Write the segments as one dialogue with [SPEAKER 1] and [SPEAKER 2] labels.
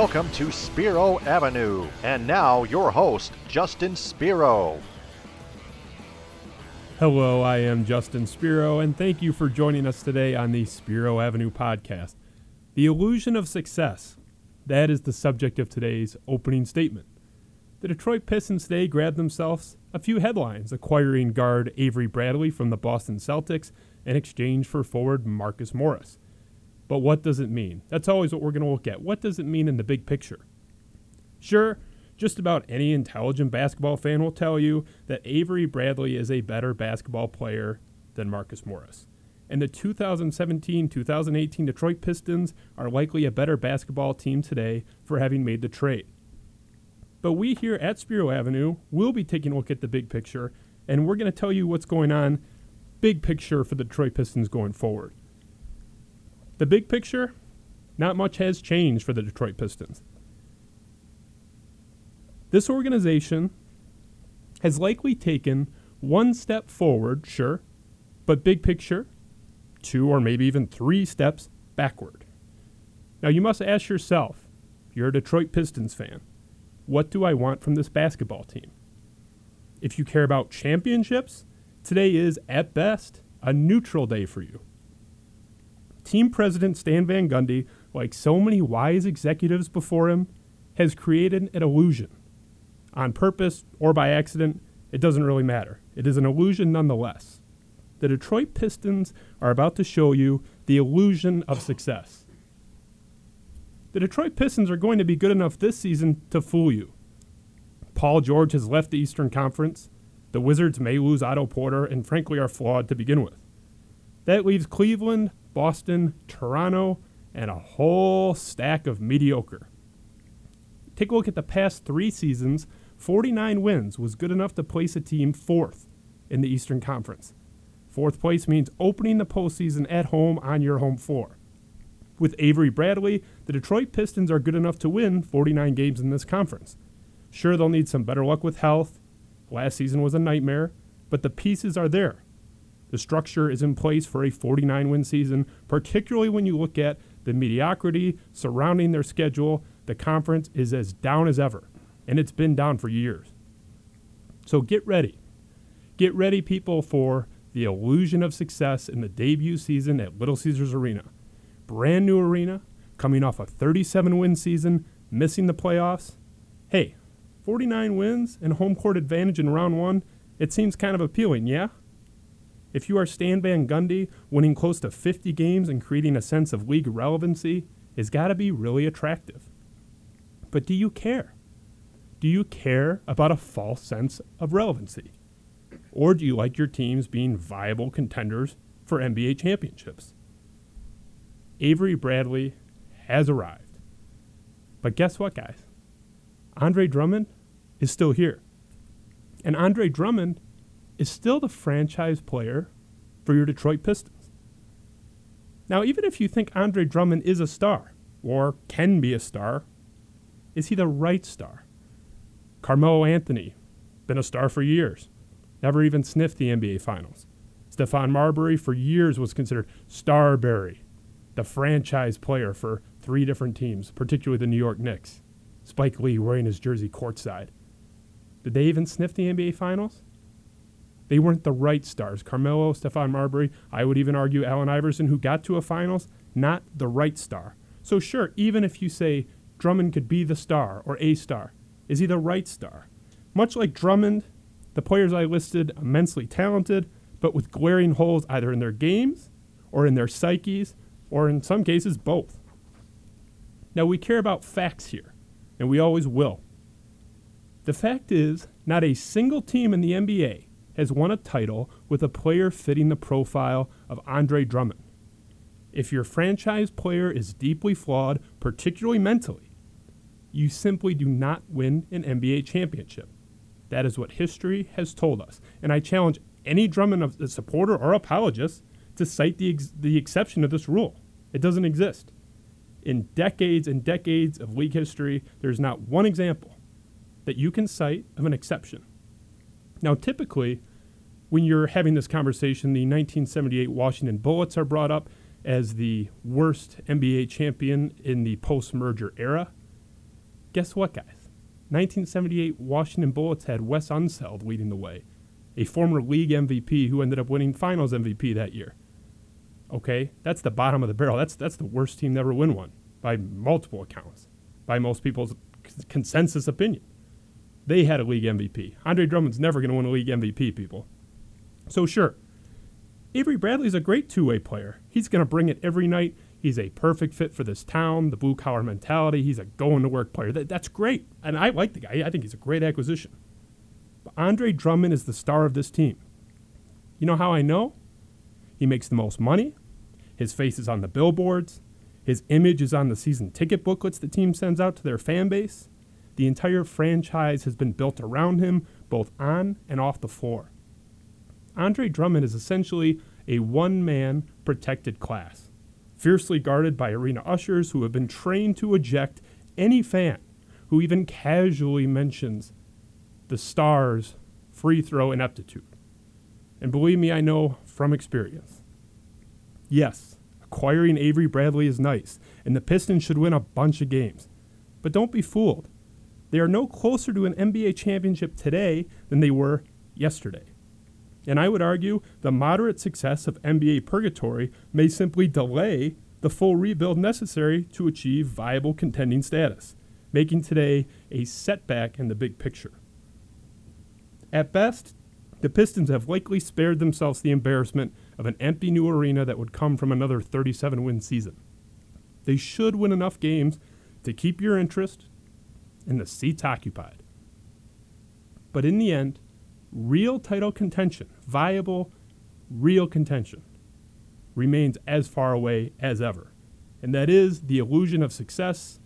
[SPEAKER 1] Welcome to Spiro Avenue. And now, your host, Justin Spiro.
[SPEAKER 2] Hello, I am Justin Spiro, and thank you for joining us today on the Spiro Avenue podcast. The illusion of success. That is the subject of today's opening statement. The Detroit Pistons today grabbed themselves a few headlines, acquiring guard Avery Bradley from the Boston Celtics in exchange for forward Marcus Morris. But what does it mean? That's always what we're going to look at. What does it mean in the big picture? Sure, just about any intelligent basketball fan will tell you that Avery Bradley is a better basketball player than Marcus Morris. And the 2017 2018 Detroit Pistons are likely a better basketball team today for having made the trade. But we here at Spiro Avenue will be taking a look at the big picture, and we're going to tell you what's going on, big picture for the Detroit Pistons going forward. The big picture, not much has changed for the Detroit Pistons. This organization has likely taken one step forward, sure, but big picture, two or maybe even three steps backward. Now you must ask yourself, you're a Detroit Pistons fan, what do I want from this basketball team? If you care about championships, today is, at best, a neutral day for you. Team president Stan Van Gundy, like so many wise executives before him, has created an illusion on purpose or by accident, it doesn't really matter. It is an illusion nonetheless. The Detroit Pistons are about to show you the illusion of success. The Detroit Pistons are going to be good enough this season to fool you. Paul George has left the Eastern Conference. The Wizards may lose Otto Porter and frankly are flawed to begin with. That leaves Cleveland, Boston, Toronto, and a whole stack of mediocre. Take a look at the past three seasons 49 wins was good enough to place a team fourth in the Eastern Conference. Fourth place means opening the postseason at home on your home floor. With Avery Bradley, the Detroit Pistons are good enough to win 49 games in this conference. Sure, they'll need some better luck with health. Last season was a nightmare, but the pieces are there. The structure is in place for a 49 win season, particularly when you look at the mediocrity surrounding their schedule. The conference is as down as ever and it's been down for years. So get ready. Get ready, people, for the illusion of success in the debut season at Little Caesars Arena. Brand new arena, coming off a 37 win season, missing the playoffs. Hey, 49 wins and home court advantage in round one, it seems kind of appealing, yeah? If you are Stan Van Gundy, winning close to 50 games and creating a sense of league relevancy has got to be really attractive. But do you care? Do you care about a false sense of relevancy? Or do you like your teams being viable contenders for NBA championships? Avery Bradley has arrived. But guess what, guys? Andre Drummond is still here. And Andre Drummond is still the franchise player for your Detroit Pistons. Now, even if you think Andre Drummond is a star, or can be a star, is he the right star? Carmelo Anthony, been a star for years, never even sniffed the NBA Finals. Stephon Marbury, for years, was considered Starbury, the franchise player for three different teams, particularly the New York Knicks. Spike Lee wearing his jersey courtside. Did they even sniff the NBA Finals? They weren't the right stars. Carmelo, Stephon Marbury, I would even argue Allen Iverson, who got to a finals, not the right star. So, sure, even if you say Drummond could be the star or a star, is he the right star? Much like Drummond, the players I listed immensely talented, but with glaring holes either in their games or in their psyches, or in some cases, both. Now, we care about facts here, and we always will. The fact is, not a single team in the NBA has won a title with a player fitting the profile of Andre Drummond. If your franchise player is deeply flawed, particularly mentally, you simply do not win an NBA championship. That is what history has told us. And I challenge any Drummond supporter or apologist to cite the, ex- the exception to this rule. It doesn't exist. In decades and decades of league history, there's not one example that you can cite of an exception. Now, typically, when you're having this conversation, the 1978 Washington Bullets are brought up as the worst NBA champion in the post merger era. Guess what, guys? 1978 Washington Bullets had Wes Unseld leading the way, a former league MVP who ended up winning Finals MVP that year. Okay, that's the bottom of the barrel. That's that's the worst team to ever win one by multiple accounts, by most people's consensus opinion. They had a league MVP. Andre Drummond's never going to win a league MVP, people. So sure, Avery Bradley's a great two-way player. He's going to bring it every night. He's a perfect fit for this town, the blue collar mentality. He's a going to work player. That, that's great. And I like the guy. I think he's a great acquisition. But Andre Drummond is the star of this team. You know how I know? He makes the most money. His face is on the billboards. His image is on the season ticket booklets the team sends out to their fan base. The entire franchise has been built around him, both on and off the floor. Andre Drummond is essentially a one man protected class, fiercely guarded by arena ushers who have been trained to eject any fan who even casually mentions the stars' free throw ineptitude. And believe me, I know from experience. Yes, acquiring Avery Bradley is nice, and the Pistons should win a bunch of games. But don't be fooled. They are no closer to an NBA championship today than they were yesterday. And I would argue the moderate success of NBA purgatory may simply delay the full rebuild necessary to achieve viable contending status, making today a setback in the big picture. At best, the Pistons have likely spared themselves the embarrassment of an empty new arena that would come from another 37 win season. They should win enough games to keep your interest and the seats occupied. But in the end, real title contention, viable, real contention, remains as far away as ever. And that is the illusion of success.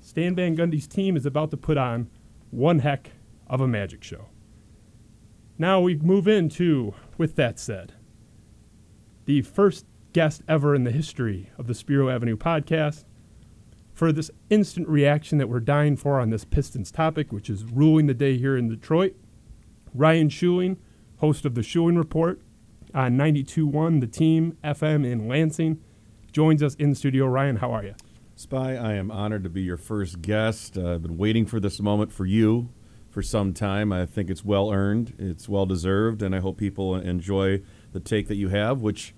[SPEAKER 2] Stan Van Gundy's team is about to put on one heck of a magic show. Now we move into, with that said, the first guest ever in the history of the Spiro Avenue podcast for this instant reaction that we're dying for on this Pistons topic, which is ruling the day here in Detroit. Ryan Schuiling, host of the Schuiling Report on 92.1 The Team FM in Lansing, joins us in studio. Ryan, how are you?
[SPEAKER 3] Spy, I am honored to be your first guest. Uh, I've been waiting for this moment for you for some time. I think it's well earned, it's well deserved, and I hope people enjoy the take that you have, which,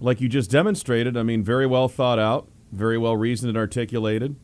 [SPEAKER 3] like you just demonstrated, I mean, very well thought out, very well reasoned and articulated,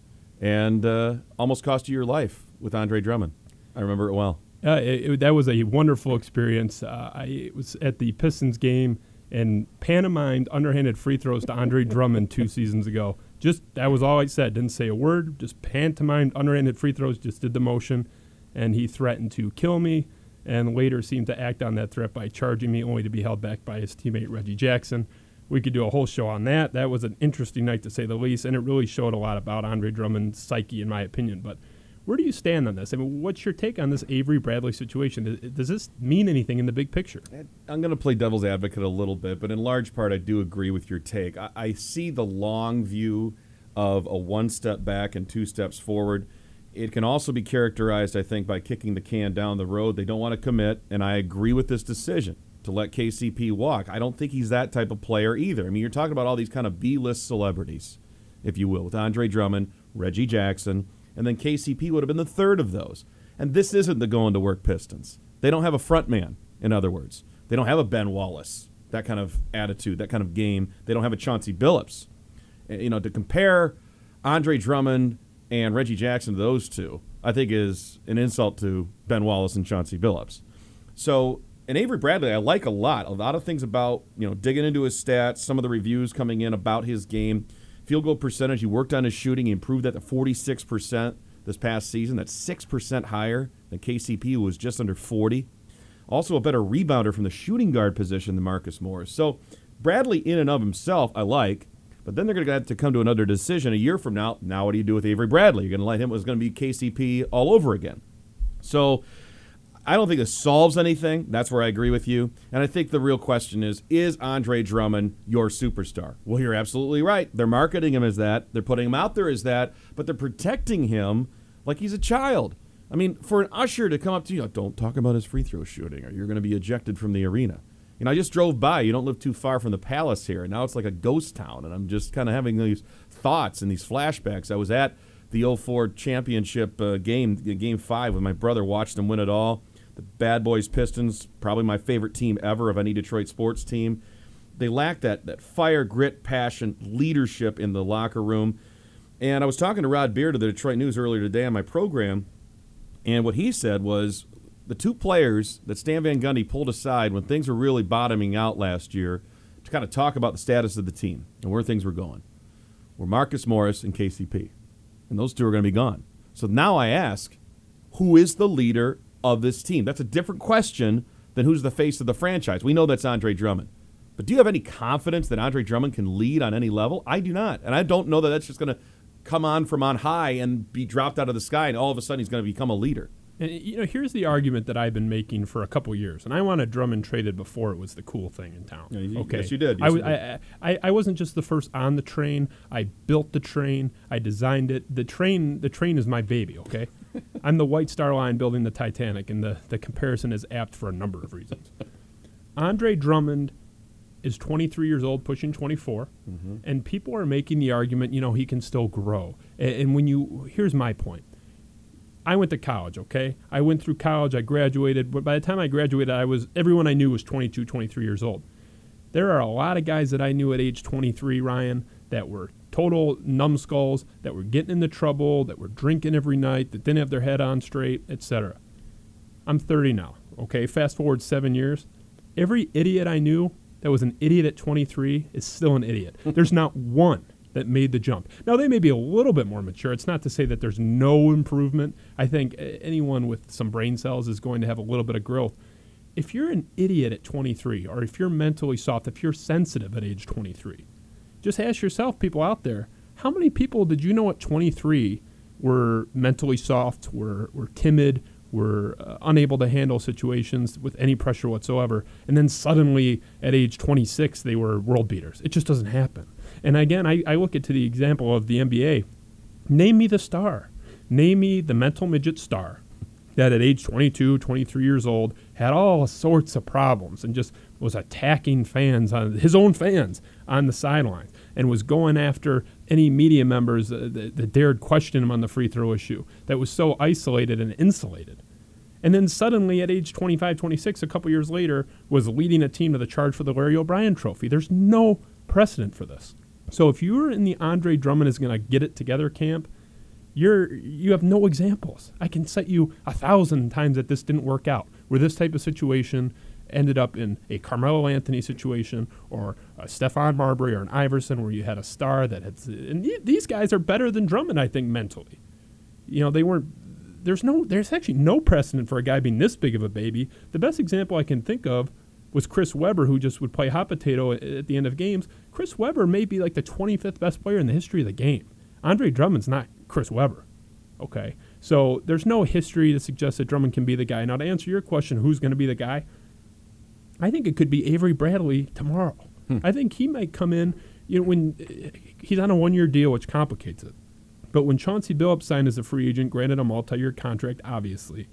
[SPEAKER 3] and uh, almost cost you your life with Andre Drummond. I remember it well.
[SPEAKER 2] Uh, it, it, that was a wonderful experience. Uh, I was at the Pistons game and pantomimed underhanded free throws to Andre Drummond two seasons ago. Just that was all I said. Didn't say a word. Just pantomimed underhanded free throws. Just did the motion, and he threatened to kill me, and later seemed to act on that threat by charging me, only to be held back by his teammate Reggie Jackson. We could do a whole show on that. That was an interesting night to say the least, and it really showed a lot about Andre Drummond's psyche, in my opinion. But where do you stand on this? I mean, what's your take on this Avery Bradley situation? Does this mean anything in the big picture?
[SPEAKER 3] I'm going to play devil's advocate a little bit, but in large part, I do agree with your take. I, I see the long view of a one step back and two steps forward. It can also be characterized, I think, by kicking the can down the road. They don't want to commit, and I agree with this decision to let KCP walk. I don't think he's that type of player either. I mean, you're talking about all these kind of B list celebrities, if you will, with Andre Drummond, Reggie Jackson and then KCP would have been the third of those. And this isn't the going to work Pistons. They don't have a front man, in other words. They don't have a Ben Wallace, that kind of attitude, that kind of game. They don't have a Chauncey Billups. Eh, you know, to compare Andre Drummond and Reggie Jackson to those two, I think is an insult to Ben Wallace and Chauncey Billups. So, and Avery Bradley, I like a lot. A lot of things about, you know, digging into his stats, some of the reviews coming in about his game. Field goal percentage, he worked on his shooting. He improved that to 46% this past season. That's 6% higher than KCP, who was just under 40. Also, a better rebounder from the shooting guard position than Marcus Morris. So, Bradley, in and of himself, I like. But then they're going to have to come to another decision a year from now. Now, what do you do with Avery Bradley? You're going to let him, it was going to be KCP all over again. So, I don't think this solves anything. That's where I agree with you. And I think the real question is Is Andre Drummond your superstar? Well, you're absolutely right. They're marketing him as that, they're putting him out there as that, but they're protecting him like he's a child. I mean, for an usher to come up to you, don't talk about his free throw shooting or you're going to be ejected from the arena. You know, I just drove by. You don't live too far from the palace here. And now it's like a ghost town. And I'm just kind of having these thoughts and these flashbacks. I was at the 04 championship uh, game, game five, with my brother. Watched them win it all. The Bad Boys Pistons, probably my favorite team ever of any Detroit sports team. They lack that that fire, grit, passion, leadership in the locker room. And I was talking to Rod Beard of the Detroit News earlier today on my program, and what he said was the two players that Stan Van Gundy pulled aside when things were really bottoming out last year to kind of talk about the status of the team and where things were going were Marcus Morris and KCP. And those two are going to be gone. So now I ask, who is the leader of this team? That's a different question than who's the face of the franchise. We know that's Andre Drummond. But do you have any confidence that Andre Drummond can lead on any level? I do not. And I don't know that that's just going to come on from on high and be dropped out of the sky and all of a sudden he's going to become a leader.
[SPEAKER 2] And you know, here's the argument that I've been making for a couple years, and I wanted Drummond traded before it was the cool thing in town.
[SPEAKER 3] Yeah, you-
[SPEAKER 2] okay,
[SPEAKER 3] yes, you did. Yes,
[SPEAKER 2] I,
[SPEAKER 3] you did.
[SPEAKER 2] I, I, I wasn't just the first on the train. I built the train. I designed it. The train, the train is my baby. Okay, I'm the White Star Line building the Titanic, and the the comparison is apt for a number of reasons. Andre Drummond is 23 years old, pushing 24, mm-hmm. and people are making the argument, you know, he can still grow. And, and when you, here's my point. I went to college, okay? I went through college, I graduated, but by the time I graduated, I was everyone I knew was 22, 23 years old. There are a lot of guys that I knew at age 23, Ryan, that were total numbskulls, that were getting into trouble, that were drinking every night, that didn't have their head on straight, etc. I'm 30 now, okay? Fast forward 7 years. Every idiot I knew that was an idiot at 23 is still an idiot. There's not one that made the jump. Now they may be a little bit more mature. It's not to say that there's no improvement. I think anyone with some brain cells is going to have a little bit of growth. If you're an idiot at 23 or if you're mentally soft, if you're sensitive at age 23, just ask yourself people out there, how many people did you know at 23 were mentally soft, were were timid, were uh, unable to handle situations with any pressure whatsoever, and then suddenly at age 26 they were world beaters. It just doesn't happen. And again, I, I look at to the example of the NBA. Name me the star. Name me the mental midget star that at age 22, 23 years old had all sorts of problems and just was attacking fans on his own fans on the sidelines and was going after any media members uh, that, that dared question him on the free throw issue that was so isolated and insulated. And then suddenly at age 25, 26, a couple years later, was leading a team to the charge for the Larry O'Brien trophy. There's no precedent for this. So if you're in the Andre Drummond is going to get it together camp, you're you have no examples. I can set you a thousand times that this didn't work out, where this type of situation ended up in a Carmelo Anthony situation or a Stephon Marbury or an Iverson, where you had a star that had. And these guys are better than Drummond, I think, mentally. You know, they weren't. There's no. There's actually no precedent for a guy being this big of a baby. The best example I can think of was Chris Webber, who just would play hot potato at, the end of games. Chris Webber may be like the 25th best player in the history of the game. Andre Drummond's not Chris Webber. Okay. So there's no history to suggest that Drummond can be the guy. Now, to answer your question, who's going to be the guy? I think it could be Avery Bradley tomorrow. Hmm. I think he might come in, you know, when he's on a one year deal, which complicates it. But when Chauncey Billups signed as a free agent, granted a multi year contract, obviously,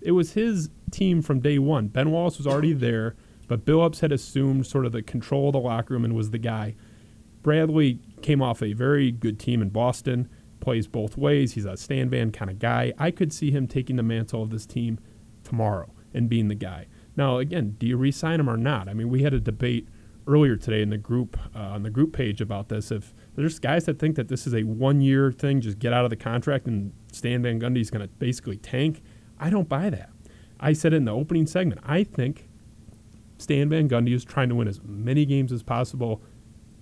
[SPEAKER 2] it was his team from day one. Ben Wallace was already there, but Billups had assumed sort of the control of the locker room and was the guy. Bradley came off a very good team in Boston, plays both ways. He's a Stan Van kind of guy. I could see him taking the mantle of this team tomorrow and being the guy. Now, again, do you re-sign him or not? I mean, we had a debate earlier today in the group uh, on the group page about this. If there's guys that think that this is a one-year thing, just get out of the contract and Stan Van Gundy's going to basically tank. I don't buy that. I said it in the opening segment. I think Stan Van Gundy is trying to win as many games as possible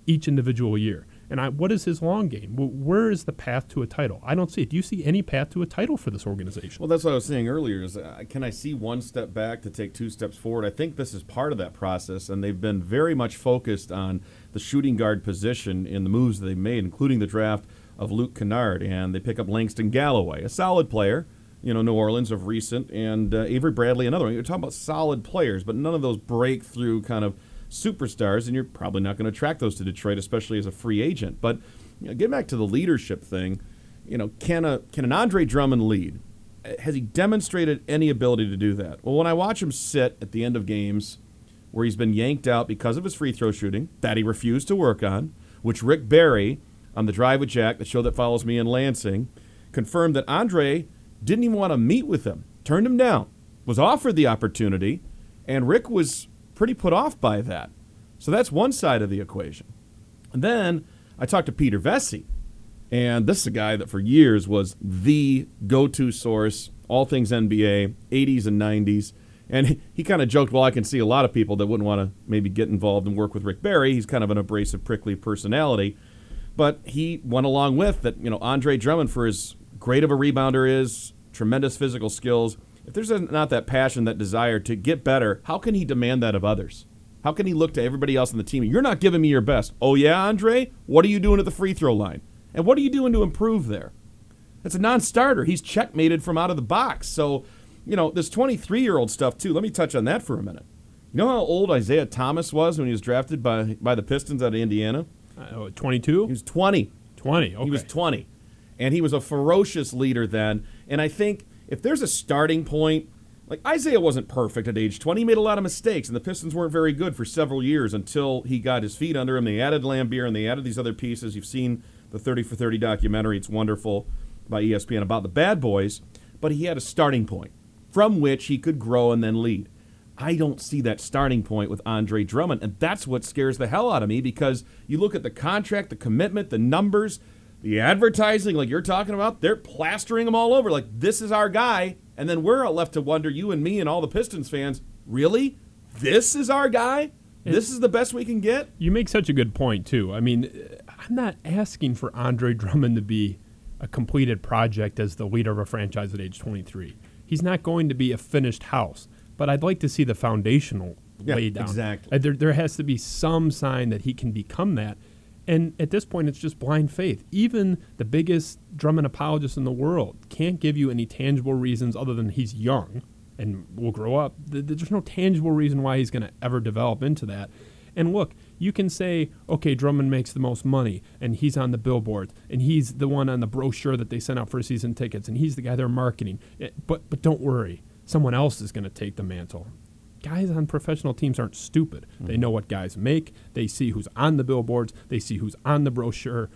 [SPEAKER 2] each individual year. And I, what is his long game? Where is the path to a title? I don't see it. Do you see any path to a title for this organization?
[SPEAKER 3] Well, that's what I was saying earlier. Is uh, can I see one step back to take two steps forward? I think this is part of that process, and they've been very much focused on the shooting guard position in the moves they made, including the draft of Luke Kennard, and they pick up Langston Galloway, a solid player. You know, New Orleans of recent, and uh, Avery Bradley, another one. You're talking about solid players, but none of those breakthrough kind of superstars, and you're probably not going to attract those to Detroit, especially as a free agent. But you know, get back to the leadership thing. You know, can a can an Andre Drummond lead? Has he demonstrated any ability to do that? Well, when I watch him sit at the end of games where he's been yanked out because of his free throw shooting that he refused to work on, which Rick Barry on the Drive with Jack, the show that follows me in Lansing, confirmed that Andre didn't even want to meet with him, turned him down, was offered the opportunity, and Rick was pretty put off by that. So that's one side of the equation. And then I talked to Peter Vecsey, and this is a guy that for years was the go to source, all things NBA, 80s and 90s. And he, he kind of joked, well, I can see a lot of people that wouldn't want to maybe get involved and work with Rick Barry. He's kind of an abrasive, prickly personality. But he went along with that, you know, Andre Drummond, for as great of a rebounder is, tremendous physical skills, if there's not that passion, that desire to get better, how can he demand that of others? How can he look to everybody else on the team? You're not giving me your best. Oh, yeah, Andre? What are you doing at the free throw line? And what are you doing to improve there? It's a non starter. He's checkmated from out of the box. So, you know, this 23 year old stuff, too. Let me touch on that for a minute. You know how old Isiah Thomas was when he was drafted by, by the Pistons out of Indiana?
[SPEAKER 2] Uh, 22?
[SPEAKER 3] He was 20.
[SPEAKER 2] 20, okay.
[SPEAKER 3] He was 20. And he was a ferocious leader then. And I think if there's a starting point, like Isiah wasn't perfect at age 20. He made a lot of mistakes, and the Pistons weren't very good for several years until he got his feet under him. They added Laimbeer and they added these other pieces. You've seen the 30 for 30 documentary. It's wonderful by ESPN about the bad boys, but he had a starting point from which he could grow and then lead. I don't see that starting point with Andre Drummond, and that's what scares the hell out of me because you look at the contract, the commitment, the numbers, the advertising, like you're talking about, they're plastering them all over. Like, this is our guy. And then we're left to wonder, you and me and all the Pistons fans, really? This is our guy? This is the best we can get?
[SPEAKER 2] You make such a good point, too. I mean, I'm not asking for Andre Drummond to be a completed project as the leader of a franchise at age 23. He's not going to be a finished house, but I'd like to see the foundational
[SPEAKER 3] yeah,
[SPEAKER 2] laid down.
[SPEAKER 3] Exactly.
[SPEAKER 2] Uh, there, there has to be some sign that he can become that. And at this point, it's just blind faith. Even the biggest Drummond apologist in the world can't give you any tangible reasons other than he's young and will grow up. There's no tangible reason why he's going to ever develop into that. And look, you can say, okay, Drummond makes the most money, and he's on the billboards, and he's the one on the brochure that they sent out for season tickets, and he's the guy they're marketing. Eh, but but don't worry, someone else is going to take the mantle guys on professional teams aren't stupid. Mm-hmm. They know what guys make. They see who's on the billboards. They see who's on the brochure.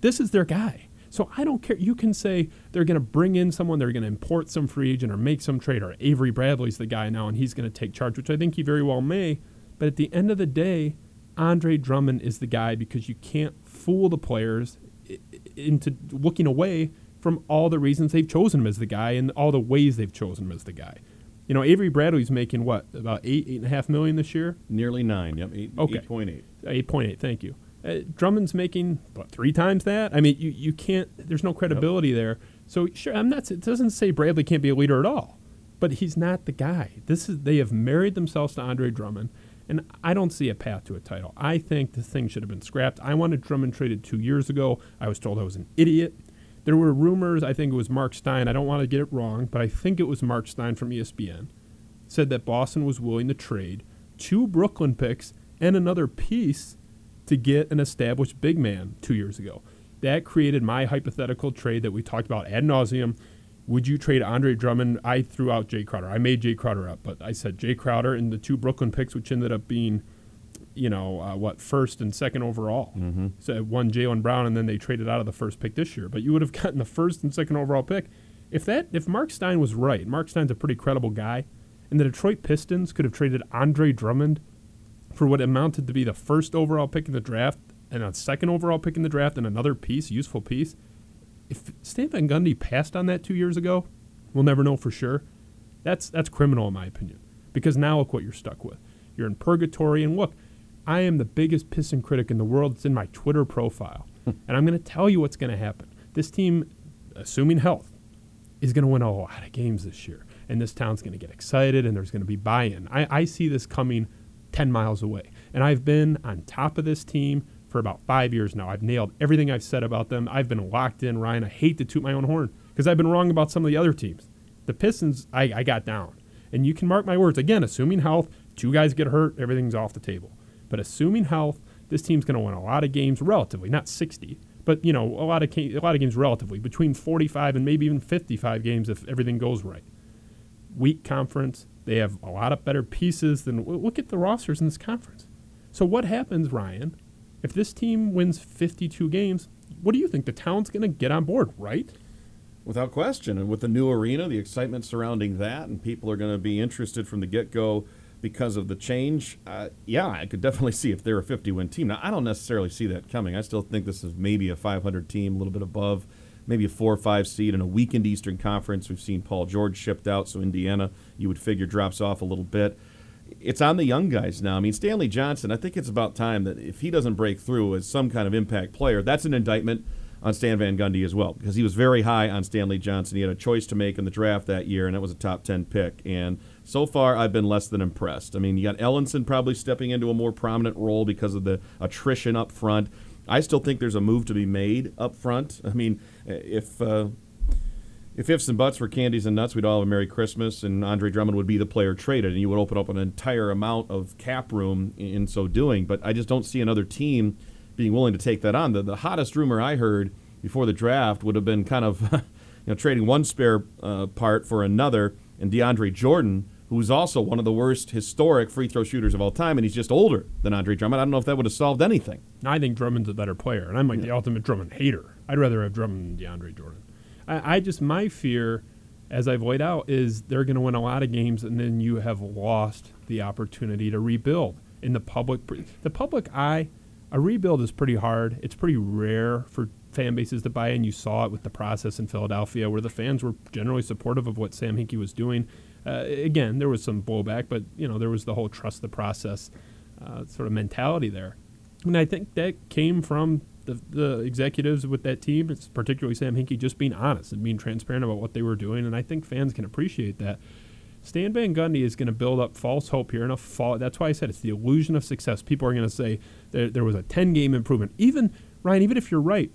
[SPEAKER 2] This is their guy. So I don't care. You can say they're going to bring in someone, they're going to import some free agent or make some trade, or Avery Bradley's the guy now and he's going to take charge, which I think he very well may. But at the end of the day, Andre Drummond is the guy because you can't fool the players into looking away from all the reasons they've chosen him as the guy and all the ways they've chosen him as the guy. You know, Avery Bradley's making what about eight, eight and a half million this year?
[SPEAKER 3] Nearly nine. Yep. Eight, okay. Eight point eight.
[SPEAKER 2] Eight point eight. Thank you. Uh, Drummond's making what three times that. I mean, you, you can't. There's no credibility yep. there. So sure, I'm not. It doesn't say Bradley can't be a leader at all, but he's not the guy. This is they have married themselves to Andre Drummond, and I don't see a path to a title. I think the thing should have been scrapped. I wanted Drummond traded two years ago. I was told I was an idiot. There were rumors, I think it was Marc Stein, I don't want to get it wrong, but I think it was Marc Stein from ESPN, said that Boston was willing to trade two Brooklyn picks and another piece to get an established big man two years ago. That created my hypothetical trade that we talked about ad nauseum. Would you trade Andre Drummond? I threw out Jae Crowder. I made Jae Crowder up, but I said Jae Crowder and the two Brooklyn picks, which ended up being – you know, uh, what first and second overall.
[SPEAKER 3] Mm-hmm.
[SPEAKER 2] So one Jaylen Brown, and then they traded out of the first pick this year. But you would have gotten the first and second overall pick if that if Marc Stein was right. Marc Stein's a pretty credible guy, and the Detroit Pistons could have traded Andre Drummond for what amounted to be the first overall pick in the draft and a second overall pick in the draft and another piece, useful piece. If Stan Van Gundy passed on that two years ago, we'll never know for sure. That's that's criminal in my opinion. Because now look what you're stuck with. You're in purgatory, and look, I am the biggest piston critic in the world. It's in my Twitter profile. Hmm. and I'm going to tell you what's going to happen. This team, assuming health, is going to win a lot of games this year. And this town's going to get excited and there's going to be buy in. I, I see this coming 10 miles away. And I've been on top of this team for about five years now. I've nailed everything I've said about them. I've been locked in, Ryan. I hate to toot my own horn because I've been wrong about some of the other teams. The Pistons, I, I got down. And you can mark my words. Again, assuming health, two guys get hurt, everything's off the table. But assuming health, this team's going to win a lot of games relatively, not 60, but you know a lot of a lot of games relatively between 45 and maybe even 55 games if everything goes right. Weak conference, they have a lot of better pieces than look at the rosters in this conference. So what happens, Ryan, if this team wins 52 games? What do you think the town's going to get on board, right?
[SPEAKER 3] Without question. And with the new arena, the excitement surrounding that, and people are going to be interested from the get go because of the change. Uh, yeah, I could definitely see if they're a 50 win team. Now, I don't necessarily see that coming. I still think this is maybe a 500 team, a little bit above, maybe a four or five seed in a weakened Eastern Conference. We've seen Paul George shipped out, so Indiana, you would figure, drops off a little bit. It's on the young guys now. I mean, Stanley Johnson, I think it's about time that if he doesn't break through as some kind of impact player, that's an indictment on Stan Van Gundy as well because he was very high on Stanley Johnson. He had a choice to make in the draft that year, and it was a top 10 pick. And so far, I've been less than impressed. I mean, you got Ellenson probably stepping into a more prominent role because of the attrition up front. I still think there's a move to be made up front. I mean, if. Uh, if ifs and buts were candies and nuts, we'd all have a Merry Christmas, and Andre Drummond would be the player traded, and you would open up an entire amount of cap room in so doing. But I just don't see another team being willing to take that on. The, the hottest rumor I heard before the draft would have been kind of you know trading one spare uh, part for another, and DeAndre Jordan, who's also one of the worst historic free throw shooters of all time, and he's just older than Andre Drummond. I don't know if that would have solved anything.
[SPEAKER 2] I think Drummond's a better player, and I'm like yeah. the ultimate Drummond hater. I'd rather have Drummond than DeAndre Jordan. I, I just my fear, as I've laid out, is they're going to win a lot of games, and then you have lost the opportunity to rebuild in the public. The public eye a rebuild is pretty hard. It's pretty rare for fan bases to buy in. You saw it with the process in Philadelphia, where the fans were generally supportive of what Sam Hinkie was doing. Uh, again, there was some blowback, but you know there was the whole trust the process uh, sort of mentality there, and I think that came from the, the executives with that team, it's particularly Sam Hinkie, just being honest and being transparent about what they were doing, and I think fans can appreciate that. Stan Van Gundy is going to build up false hope here, and a fall. That's why I said it's the illusion of success. People are going to say there, there was a 10 game improvement. Even Ryan, even if you're right,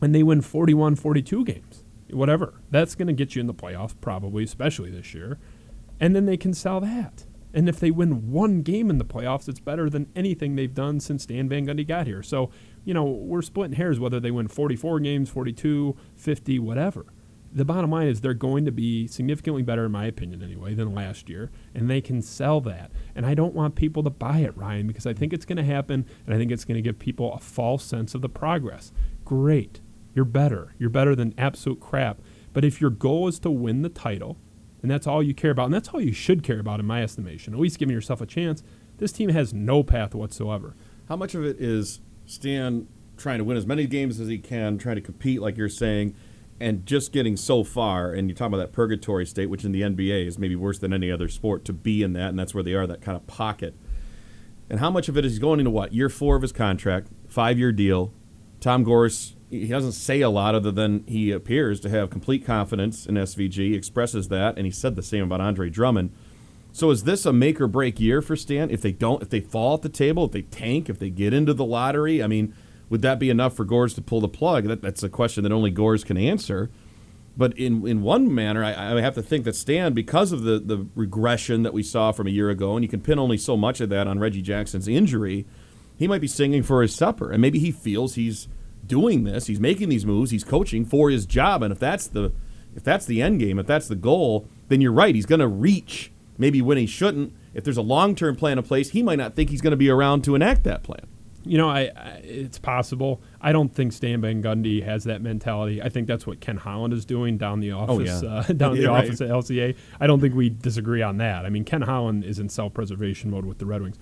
[SPEAKER 2] and they win 41, 42 games, whatever, that's going to get you in the playoffs probably, especially this year, and then they can sell that. And if they win one game in the playoffs, it's better than anything they've done since Stan Van Gundy got here. So, you know, we're splitting hairs whether they win 44 games, 42, 50, whatever the bottom line is they're going to be significantly better, in my opinion, anyway, than last year, and they can sell that. And I don't want people to buy it, Ryan, because I think it's going to happen, and I think it's going to give people a false sense of the progress. Great, you're better. You're better than absolute crap. But if your goal is to win the title, and that's all you care about, and that's all you should care about, in my estimation, at least giving yourself a chance, this team has no path whatsoever.
[SPEAKER 3] How much of it is Stan trying to win as many games as he can, trying to compete, like you're saying? and just getting so far, and you talk about that purgatory state, which in the NBA is maybe worse than any other sport to be in that, and that's where they are, that kind of pocket. And how much of it is going into what year four of his contract, five year deal? Tom Gores, he doesn't say a lot other than he appears to have complete confidence in SVG, expresses that, and he said the same about Andre Drummond. So is this a make or break year for Stan? If they don't, if they fall at the table, if they tank, if they get into the lottery, I mean would that be enough for Gores to pull the plug? That, that's a question that only Gores can answer. But in, in one manner, I, I have to think that Stan, because of the, the regression that we saw from a year ago, and you can pin only so much of that on Reggie Jackson's injury, he might be singing for his supper. And maybe he feels he's doing this, he's making these moves, he's coaching for his job. And if that's the if that's the end game, if that's the goal, then you're right. He's going to reach maybe when he shouldn't. If there's a long term plan in place, he might not think he's going to be around to enact that plan.
[SPEAKER 2] You know, I, I, it's possible. I don't think Stan Van Gundy has that mentality. I think that's what Ken Holland is doing down the office, oh, yeah. uh, down yeah, the right. office at LCA. I don't think we disagree on that. I mean, Ken Holland is in self-preservation mode with the Red Wings.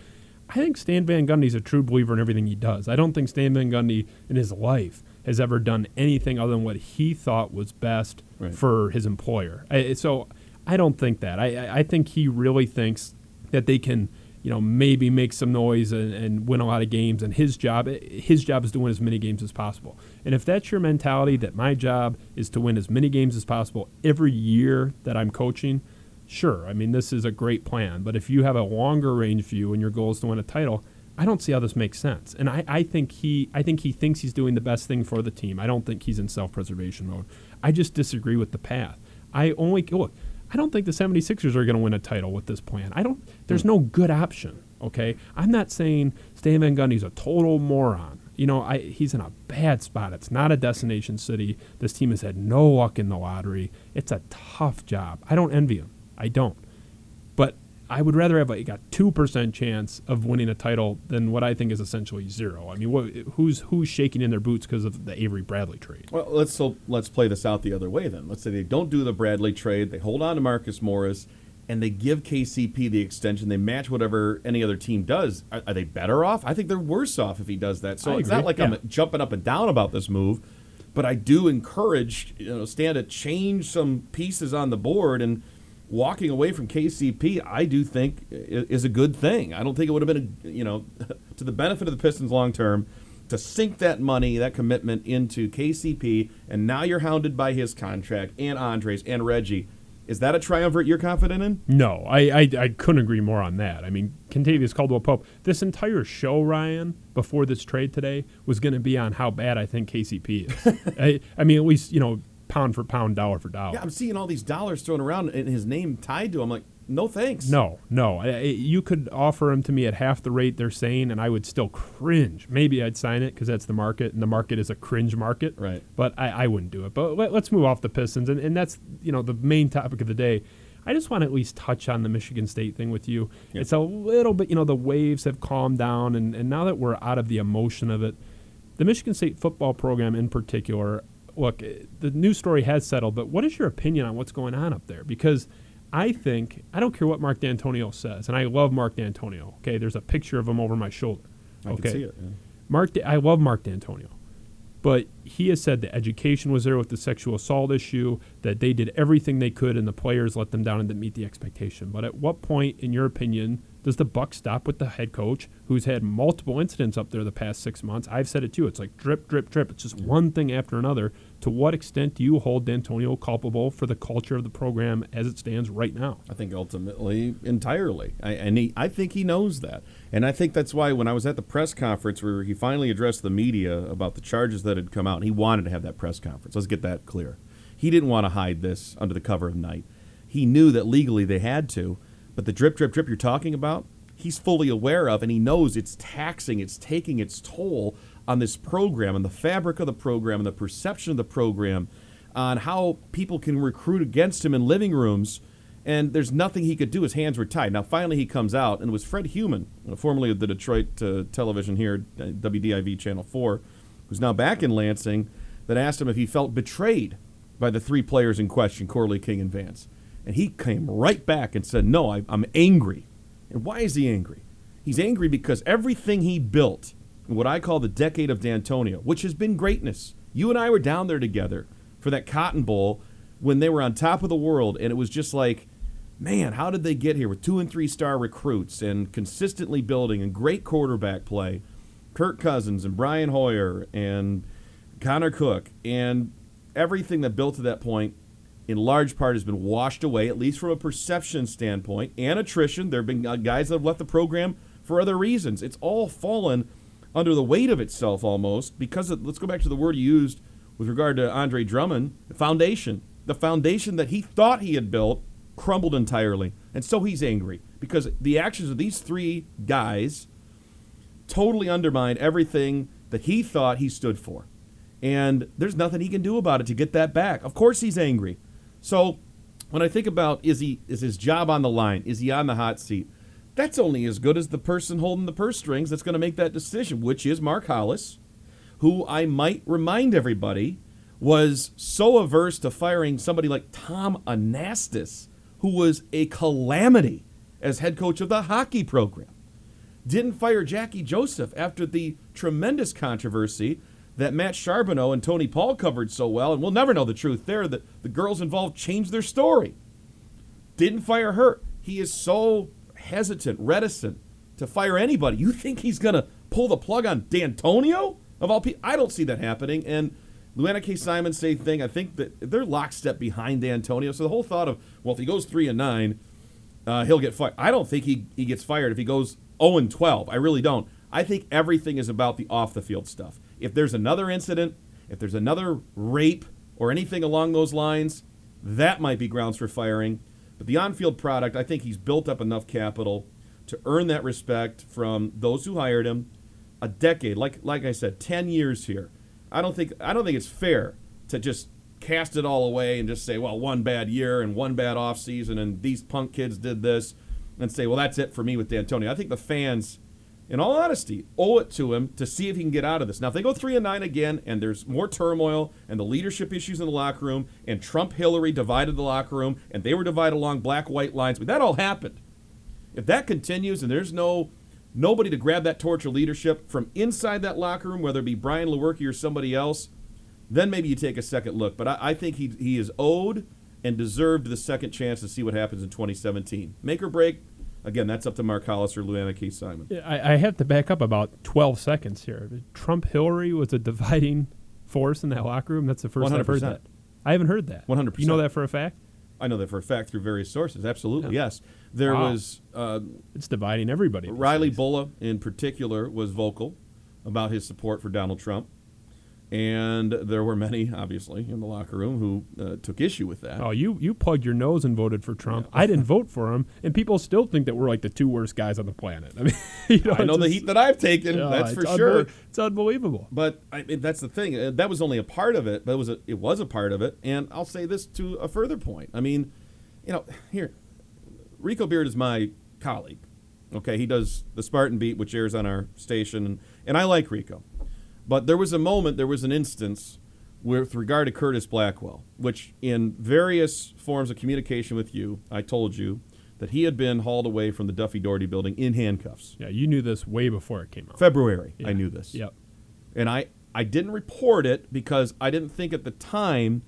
[SPEAKER 2] I think Stan Van Gundy is a true believer in everything he does. I don't think Stan Van Gundy in his life has ever done anything other than what he thought was best right. for his employer. I, so I don't think that. I, I think he really thinks that they can you know, maybe make some noise and, and, win a lot of games. And his job, his job is to win as many games as possible. And if that's your mentality, that my job is to win as many games as possible every year that I'm coaching, sure. I mean, this is a great plan. But if you have a longer range view and your goal is to win a title, I don't see how this makes sense. And I, I think he, I think he thinks he's doing the best thing for the team. I don't think he's in self-preservation mode. I just disagree with the path. I only look. I don't think the 76ers are going to win a title with this plan. I don't. There's no good option. Okay, I'm not saying Stan Van Gundy's a total moron. You know, I, he's in a bad spot. It's not a destination city. This team has had no luck in the lottery. It's a tough job. I don't envy him. I don't. But I would rather have like a two percent chance of winning a title than what I think is essentially zero. I mean, what, who's who's shaking in their boots because of the Avery Bradley trade?
[SPEAKER 3] Well, let's so let's play this out the other way then. Let's say they don't do the Bradley trade, they hold on to Marcus Morris, and they give KCP the extension. They match whatever any other team does. Are, are they better off? I think they're worse off if he does that. So
[SPEAKER 2] I
[SPEAKER 3] it's
[SPEAKER 2] agree,
[SPEAKER 3] not like
[SPEAKER 2] yeah.
[SPEAKER 3] I'm jumping up and down about this move, but I do encourage you know Stan to change some pieces on the board and. Walking away from KCP, I do think is a good thing. I don't think it would have been, a, you know, to the benefit of the Pistons long term to sink that money, that commitment into KCP, and now you're hounded by his contract and Andres and Reggie. Is that a triumvirate you're confident in?
[SPEAKER 2] No, I, I I couldn't agree more on that. I mean, Kentavious Caldwell Pope. This entire show, Ryan, before this trade today, was going to be on how bad I think KCP is. I, I mean, at least you know, pound for pound, dollar for dollar.
[SPEAKER 3] Yeah, I'm seeing all these dollars thrown around and his name tied to him. I'm like, no thanks.
[SPEAKER 2] No, no. You could offer him to me at half the rate they're saying, and I would still cringe. Maybe I'd sign it because that's the market, and the market is a cringe market.
[SPEAKER 3] Right.
[SPEAKER 2] But I, I wouldn't do it. But let, us move off the Pistons, and, and that's you know the main topic of the day. I just want to at least touch on the Michigan State thing with you.
[SPEAKER 3] Yeah.
[SPEAKER 2] It's a little bit, you know, the waves have calmed down, and, and now that we're out of the emotion of it, the Michigan State football program in particular, look, the news story has settled, but what is your opinion on what's going on up there? Because I think, I don't care what Mark Dantonio says, and I love Mark Dantonio. Okay, there's a picture of him over my shoulder.
[SPEAKER 3] I
[SPEAKER 2] okay.
[SPEAKER 3] can see it. yeah.
[SPEAKER 2] Mark, I love Mark Dantonio, but he has said the education was there with the sexual assault issue, that they did everything they could, and the players let them down and didn't meet the expectation. But at what point, in your opinion, does the buck stop with the head coach who's had multiple incidents up there the past six months? I've said it too. It's like drip, drip, drip. It's just one thing after another. To what extent do you hold Dantonio culpable for the culture of the program as it stands right now?
[SPEAKER 3] I think ultimately, entirely. I, and he, I think he knows that. And I think that's why when I was at the press conference where he finally addressed the media about the charges that had come out, he wanted to have that press conference. Let's get that clear. He didn't want to hide this under the cover of night. He knew that legally they had to, but the drip, drip, drip you're talking about, he's fully aware of, and he knows it's taxing, it's taking its toll on this program and the fabric of the program and the perception of the program, on how people can recruit against him in living rooms and there's nothing he could do. His hands were tied. Now, finally, he comes out, and it was Fred Heumann, uh, formerly of the Detroit uh, television here, uh, WDIV Channel 4, who's now back in Lansing, that asked him if he felt betrayed by the three players in question, Corley, King, and Vance. And he came right back and said, No, I, I'm angry. And why is he angry? He's angry because everything he built what I call the decade of Dantonio, which has been greatness. You and I were down there together for that Cotton Bowl when they were on top of the world, and it was just like, man, how did they get here with two and three star recruits and consistently building and great quarterback play? Kirk Cousins and Brian Hoyer and Connor Cook and everything that built to that point in large part has been washed away, at least from a perception standpoint, and attrition. There have been guys that have left the program for other reasons. It's all fallen under the weight of itself almost because of, let's go back to the word he used with regard to Andre Drummond, the foundation. The foundation that he thought he had built crumbled entirely. And so he's angry because the actions of these three guys totally undermined everything that he thought he stood for. And there's nothing he can do about it to get that back. Of course he's angry. So when I think about is he is his job on the line? Is he on the hot seat? That's only as good as the person holding the purse strings that's going to make that decision, which is Mark Hollis, who I might remind everybody was so averse to firing somebody like Tom Anastos, who was a calamity as head coach of the hockey program didn't fire Jackie Joseph after the tremendous controversy that Matt Charboneau and Tony Paul covered so well, and we'll never know the truth there. That the girls involved changed their story. Didn't fire her. He is so hesitant, reticent to fire anybody. You think he's going to pull the plug on Dantonio of all people? I don't see that happening. And Lou Anna K. Simon same thing. I think that they're lockstep behind Dantonio. So the whole thought of well, if he goes three and nine, uh, he'll get fired. I don't think he, he gets fired if he goes 0 and 12. I really don't. I think everything is about the off the field stuff. If there's another incident, if there's another rape or anything along those lines, that might be grounds for firing. But the on field product, I think he's built up enough capital to earn that respect from those who hired him. A decade, like like I said, ten years here. I don't think I don't think it's fair to just cast it all away and just say, well, one bad year and one bad off season and these punk kids did this. and say, well, that's it for me with Dantonio. I think the fans, in all honesty, owe it to him to see if he can get out of this. Now, if they go three and nine again, and there's more turmoil, and the leadership issues in the locker room, and Trump Hillary divided the locker room, and they were divided along black white lines, but that all happened. If that continues, and there's no nobody to grab that torch of leadership from inside that locker room, whether it be Brian Lewerke or somebody else, then maybe you take a second look. But I, I think he he is owed and deserved the second chance to see what happens in 2017. Make or break. Again, that's up to Mark Hollis or Lou K. Simon.
[SPEAKER 2] I, I have to back up about 12 seconds here. Trump Hillary was a dividing force in that locker room. That's the 1st I've heard that. I haven't heard that.
[SPEAKER 3] 100%.
[SPEAKER 2] You know that for a fact?
[SPEAKER 3] I know that for a fact through various sources. Absolutely, yeah. yes. There wow. was. Uh,
[SPEAKER 2] it's dividing everybody.
[SPEAKER 3] Riley Bullough, in particular, was vocal about his support for Donald Trump. And there were many, obviously, in the locker room who uh, took issue with that.
[SPEAKER 2] Oh, you you plugged your nose and voted for Trump. Yeah. I didn't vote for him, and people still think that we're like the two worst guys on the planet. I mean,
[SPEAKER 3] you know, I know the heat that I've taken. that's for sure.
[SPEAKER 2] It's unbelievable.
[SPEAKER 3] But I mean, that's the thing. Uh, that was only a part of it, but it was a, it was a part of it. And I'll say this to a further point. I mean, you know, here, Rico Beard is my colleague. Okay, he does the Spartan Beat, which airs on our station, and, and I like Rico. But there was a moment, there was an instance with regard to Curtis Blackwell, which in various forms of communication with you, I told you that he had been hauled away from the Duffy Daugherty building in handcuffs.
[SPEAKER 2] Yeah, you knew this way before it came out.
[SPEAKER 3] February, yeah. I knew this.
[SPEAKER 2] Yep.
[SPEAKER 3] And I, I didn't report it because I didn't think at the time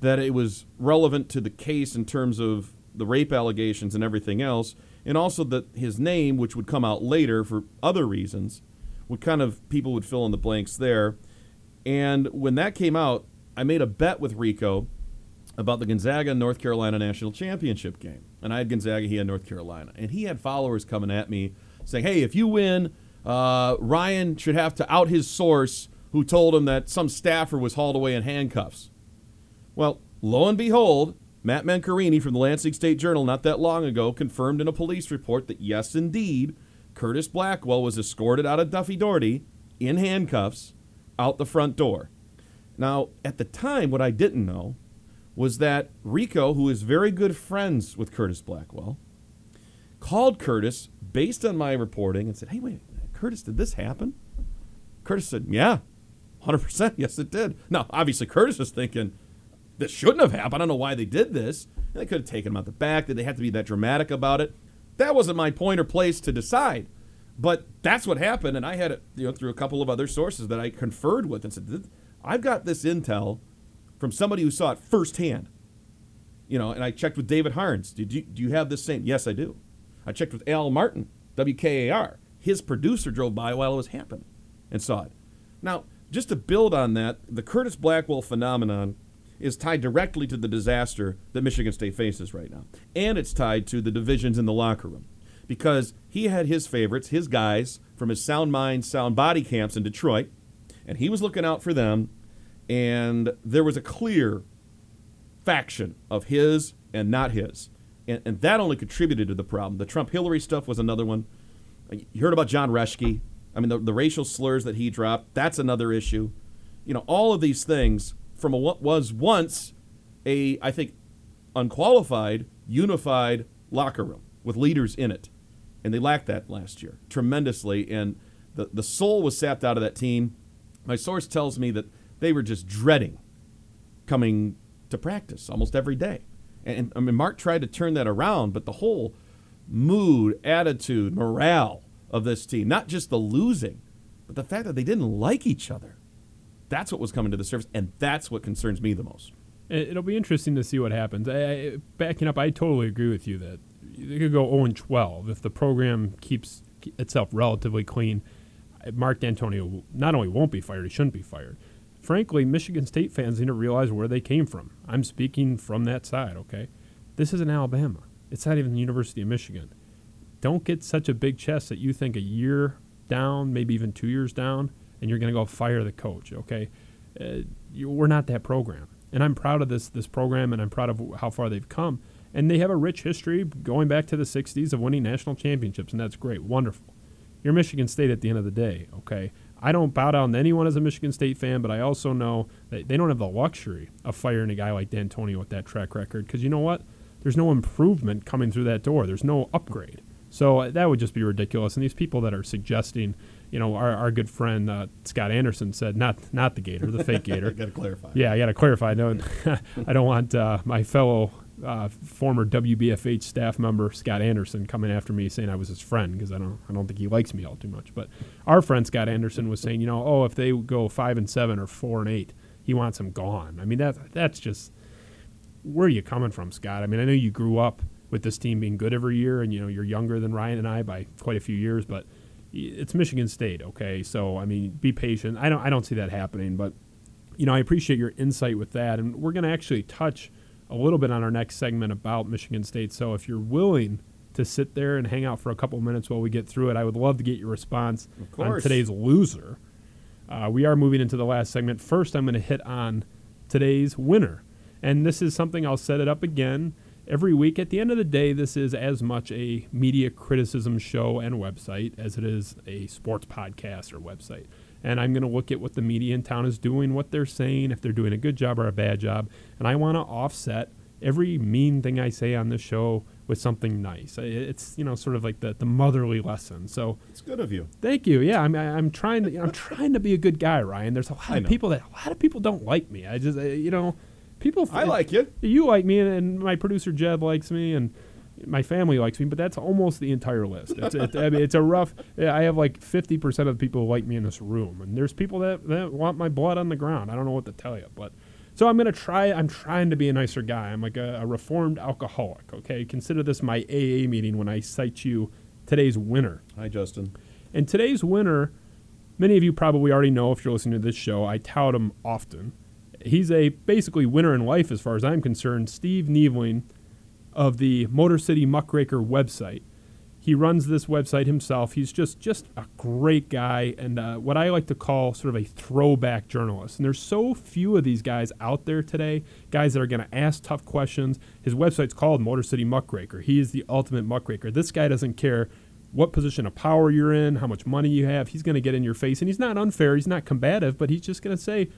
[SPEAKER 3] that it was relevant to the case in terms of the rape allegations and everything else, and also that his name, which would come out later for other reasons, would kind of people would fill in the blanks there. And when that came out, I made a bet with Rico about the Gonzaga North Carolina national championship game. And I had Gonzaga, he had North Carolina. And he had followers coming at me saying, hey, if you win, uh, Ryan should have to out his source who told him that some staffer was hauled away in handcuffs. Well, lo and behold, Matt Mencarini from the Lansing State Journal not that long ago confirmed in a police report that yes, indeed, Curtis Blackwell was escorted out of Duffy Daugherty in handcuffs out the front door. Now, at the time, what I didn't know was that Rico, who is very good friends with Curtis Blackwell, called Curtis based on my reporting and said, Hey, wait, Curtis, did this happen? Curtis said, Yeah, 100%. Yes, it did. Now, obviously, Curtis was thinking, This shouldn't have happened. I don't know why they did this. They could have taken him out the back. Did they have to be that dramatic about it? That wasn't my point or place to decide. But that's what happened, and I had it you know through a couple of other sources that I conferred with and said, "I've got this intel from somebody who saw it firsthand." You know, and I checked with David Harns. Did you do you have this same? Yes, I do. I checked with Al Martin, WKAR. His producer drove by while it was happening and saw it. Now, just to build on that, the Curtis Blackwell phenomenon is tied directly to the disaster that Michigan State faces right now. And it's tied to the divisions in the locker room. Because he had his favorites, his guys from his Sound Mind, Sound Body camps in Detroit, and he was looking out for them. And there was a clear faction of his and not his. And, and that only contributed to the problem. The Trump Hillary stuff was another one. You heard about Jon Reschke. I mean, the, the racial slurs that he dropped, that's another issue. You know, all of these things from what was once a, I think, unqualified, unified locker room with leaders in it. And they lacked that last year tremendously. And the, the soul was sapped out of that team. My source tells me that they were just dreading coming to practice almost every day. And, I mean, Mark tried to turn that around, but the whole mood, attitude, morale of this team, not just the losing, but the fact that they didn't like each other that's what was coming to the surface, and that's what concerns me the most.
[SPEAKER 2] It'll be interesting to see what happens. I, I, backing up, I totally agree with you that they could go 0 12 if the program keeps itself relatively clean. Mark Dantonio not only won't be fired, he shouldn't be fired. Frankly, Michigan State fans need to realize where they came from. I'm speaking from that side, okay? This isn't Alabama. It's not even the University of Michigan. Don't get such a big chest that you think a year down, maybe even two years down, and you're going to go fire the coach. Okay, uh, you, we're not that program, and I'm proud of this this program, and I'm proud of how far they've come. And they have a rich history going back to the '60s of winning national championships, and that's great, wonderful. You're Michigan State at the end of the day. Okay, I don't bow down to anyone as a Michigan State fan, but I also know that they don't have the luxury of firing a guy like Dantonio with that track record because you know what? There's no improvement coming through that door. There's no upgrade. So uh, that would just be ridiculous. And these people that are suggesting, you know, our, our good friend uh, Scott Anderson said not not the Gator, the fake Gator.
[SPEAKER 3] got to clarify.
[SPEAKER 2] Yeah, I got to clarify. No, I don't want uh, my fellow uh, former WBFH staff member Scott Anderson coming after me saying I was his friend because I don't I don't think he likes me all too much. But our friend Scott Anderson was saying, you know, oh, if they go five and seven or four and eight, he wants them gone. I mean that that's just where are you coming from, Scott? I mean, I know you grew up with this team being good every year, and you know you're younger than Ryan and I by quite a few years, but it's Michigan State, okay? So I mean, be patient. I don't I don't see that happening, but you know I appreciate your insight with that, and we're going to actually touch a little bit on our next segment about Michigan State. So if you're willing to sit there and hang out for a couple minutes while we get through it, I would love to get your response on today's loser. Uh, we are moving into the last segment. First, I'm going to hit on today's winner. And this is something I'll set it up again every week. At the end of the day, this is as much a media criticism show and website as it is a sports podcast or website and I'm going to look at what the media in town is doing, what they're saying, if they're doing a good job or a bad job, and I want to offset every mean thing I say on this show with something nice. It's you know sort of like the, the motherly lesson. So
[SPEAKER 3] it's good of you.
[SPEAKER 2] Thank you. Yeah, I'm I'm trying to I'm trying to be a good guy, Ryan. There's a lot of people that a lot of people don't like me. I just you know people.
[SPEAKER 3] I like you.
[SPEAKER 2] You like me, and my producer Jed likes me, and my family likes me, but that's almost the entire list. It's, it, I mean, it's a rough. I have like fifty percent of the people who like me in this room, and there's people that, that want my blood on the ground. I don't know what to tell you, but so I'm gonna try. I'm trying to be a nicer guy. I'm like a, a reformed alcoholic. Okay, consider this my AA meeting when I cite you today's winner.
[SPEAKER 3] Hi, Justin.
[SPEAKER 2] And today's winner, many of you probably already know if you're listening to this show. I tout him often. He's a basically winner in life as far as I'm concerned. Steve Neveling of the Motor City Muckraker website. He runs this website himself. He's just just a great guy and uh, what I like to call sort of a throwback journalist. And there's so few of these guys out there today, guys that are going to ask tough questions. His website's called Motor City Muckraker. He is the ultimate muckraker. This guy doesn't care what position of power you're in, how much money you have. He's going to get in your face, and he's not unfair. He's not combative, but he's just going to say,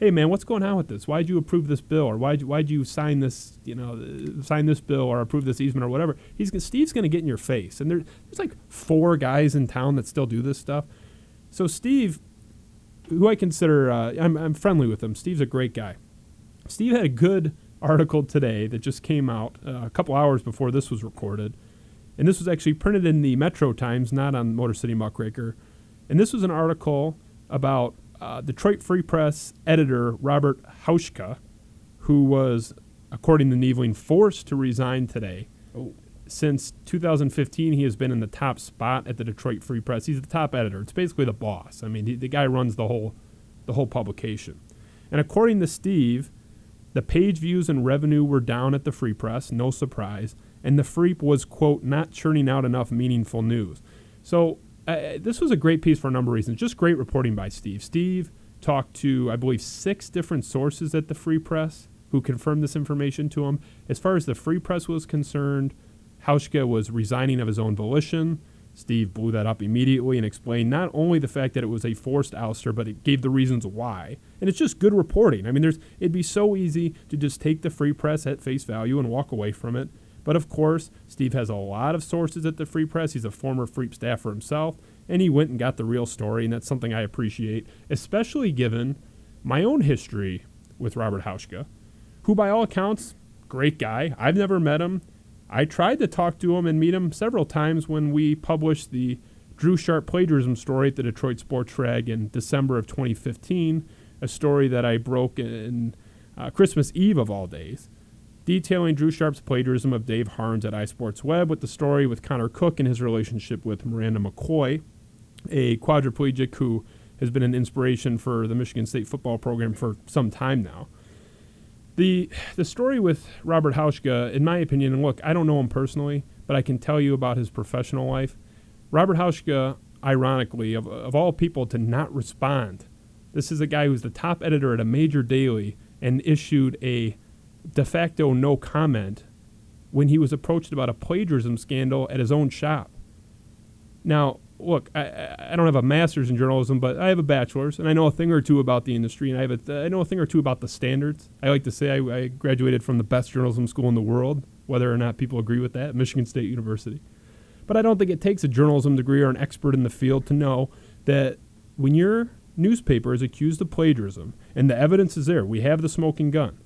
[SPEAKER 2] hey man, what's going on with this? Why'd you approve this bill, or why'd you, why'd you sign this, you know, sign this bill or approve this easement or whatever? He's Steve's going to get in your face, and there, there's like four guys in town that still do this stuff. So Steve, who I consider, uh, I'm, I'm friendly with him. Steve's a great guy. Steve had a good article today that just came out uh, a couple hours before this was recorded, and this was actually printed in the Metro Times, not on Motor City Muckraker. And this was an article about uh, Detroit Free Press editor Robert Huschka, who was, according to Neveling, forced to resign today.
[SPEAKER 3] Oh.
[SPEAKER 2] Since 2015, he has been in the top spot at the Detroit Free Press. He's the top editor. It's basically the boss. I mean, he, the guy runs the whole, the whole publication. And according to Steve, the page views and revenue were down at the Free Press, no surprise, and the Free was quote not churning out enough meaningful news. So this was a great piece for a number of reasons. Just great reporting by Steve. Steve talked to, I believe, six different sources at the Free Press who confirmed this information to him. As far as the Free Press was concerned, Huschka was resigning of his own volition. Steve blew that up immediately and explained not only the fact that it was a forced ouster, but it gave the reasons why. And it's just good reporting. I mean, there's it'd be so easy to just take the Free Press at face value and walk away from it. But of course, Steve has a lot of sources at the Free Press. He's a former Free staffer himself, and he went and got the real story, and that's something I appreciate, especially given my own history with Robert Huschka, who, by all accounts, great guy. I've never met him. I tried to talk to him and meet him several times when we published the Drew Sharp plagiarism story at the Detroit Sports Rag in December of 2015, a story that I broke in uh, Christmas Eve of all days detailing Drew Sharp's plagiarism of Dave Harns at iSports Web with the story with Connor Cook and his relationship with Miranda McCoy, a quadriplegic who has been an inspiration for the Michigan State football program for some time now. The, the story with Robert Huschka, in my opinion, and look, I don't know him personally, but I can tell you about his professional life. Robert Huschka, ironically, of, of all people to not respond, this is a guy who's the top editor at a major daily and issued a de facto no comment when he was approached about a plagiarism scandal at his own shop. Now, look, I, I don't have a master's in journalism, but I have a bachelor's, and I know a thing or two about the industry, and I have a, I know a thing or two about the standards. I like to say I, I graduated from the best journalism school in the world, whether or not people agree with that, Michigan State University. But I don't think it takes a journalism degree or an expert in the field to know that when your newspaper is accused of plagiarism and the evidence is there, we have the smoking gun,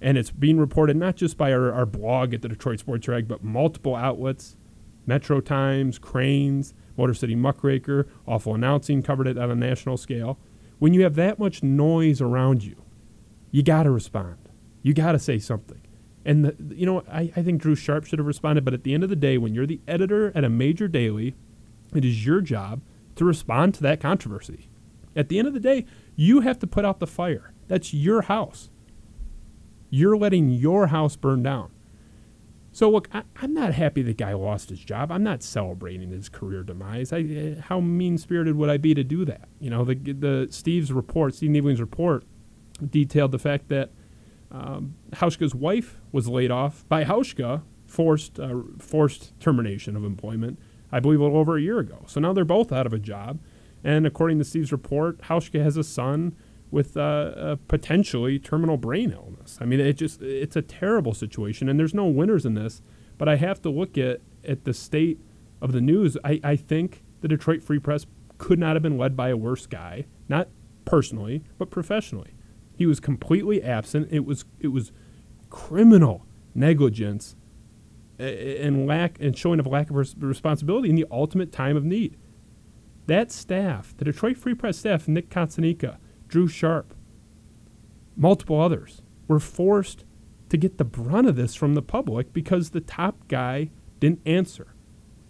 [SPEAKER 2] and it's being reported not just by our, our blog at the Detroit Sports Rag, but multiple outlets, Metro Times, Crain's, Motor City Muckraker, Awful Announcing covered it on a national scale. When you have that much noise around you, you got to respond. You got to say something. And, the, you know, I, I think Drew Sharp should have responded, but at the end of the day, when you're the editor at a major daily, it is your job to respond to that controversy. At the end of the day, you have to put out the fire. That's your house. You're letting your house burn down. So look, I, am not happy the guy lost his job. I'm not celebrating his career demise. I, how mean spirited would I be to do that? You know, the the Steve's report, Steve Neveling's report, detailed the fact that um, Huschka's wife was laid off by Huschka, forced uh, forced termination of employment. I believe a little over a year ago. So now they're both out of a job. And according to Steve's report, Huschka has a son with uh, a potentially terminal brain illness. I mean, it just it's a terrible situation, and there's no winners in this. But I have to look at at the state of the news. I, I think the Detroit Free Press could not have been led by a worse guy, not personally, but professionally. He was completely absent. It was it was criminal negligence and lack and showing of lack of responsibility in the ultimate time of need. That staff, the Detroit Free Press staff, Nick Cotsonika, Drew Sharp, multiple others, were forced to get the brunt of this from the public because the top guy didn't answer.